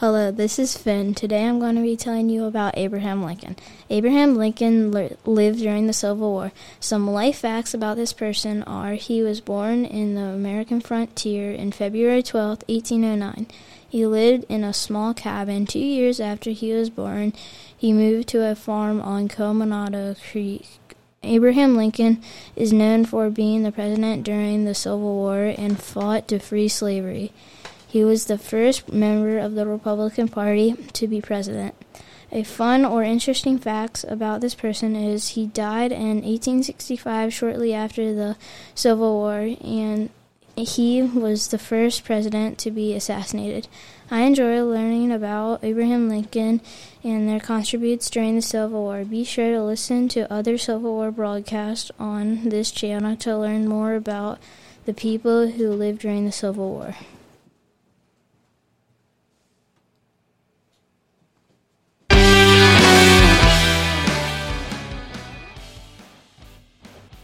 Hello, this is Finn. Today I'm going to be telling you about Abraham Lincoln. Abraham Lincoln li- lived during the Civil War. Some life facts about this person are he was born in the American frontier in February 12, 1809. He lived in a small cabin. Two years after he was born, he moved to a farm on Coronado Creek. Abraham Lincoln is known for being the president during the Civil War and fought to free slavery. He was the first member of the Republican Party to be president. A fun or interesting fact about this person is he died in 1865 shortly after the Civil War and he was the first president to be assassinated. I enjoy learning about Abraham Lincoln and their contributions during the Civil War. Be sure to listen to other Civil War broadcasts on this channel to learn more about the people who lived during the Civil War.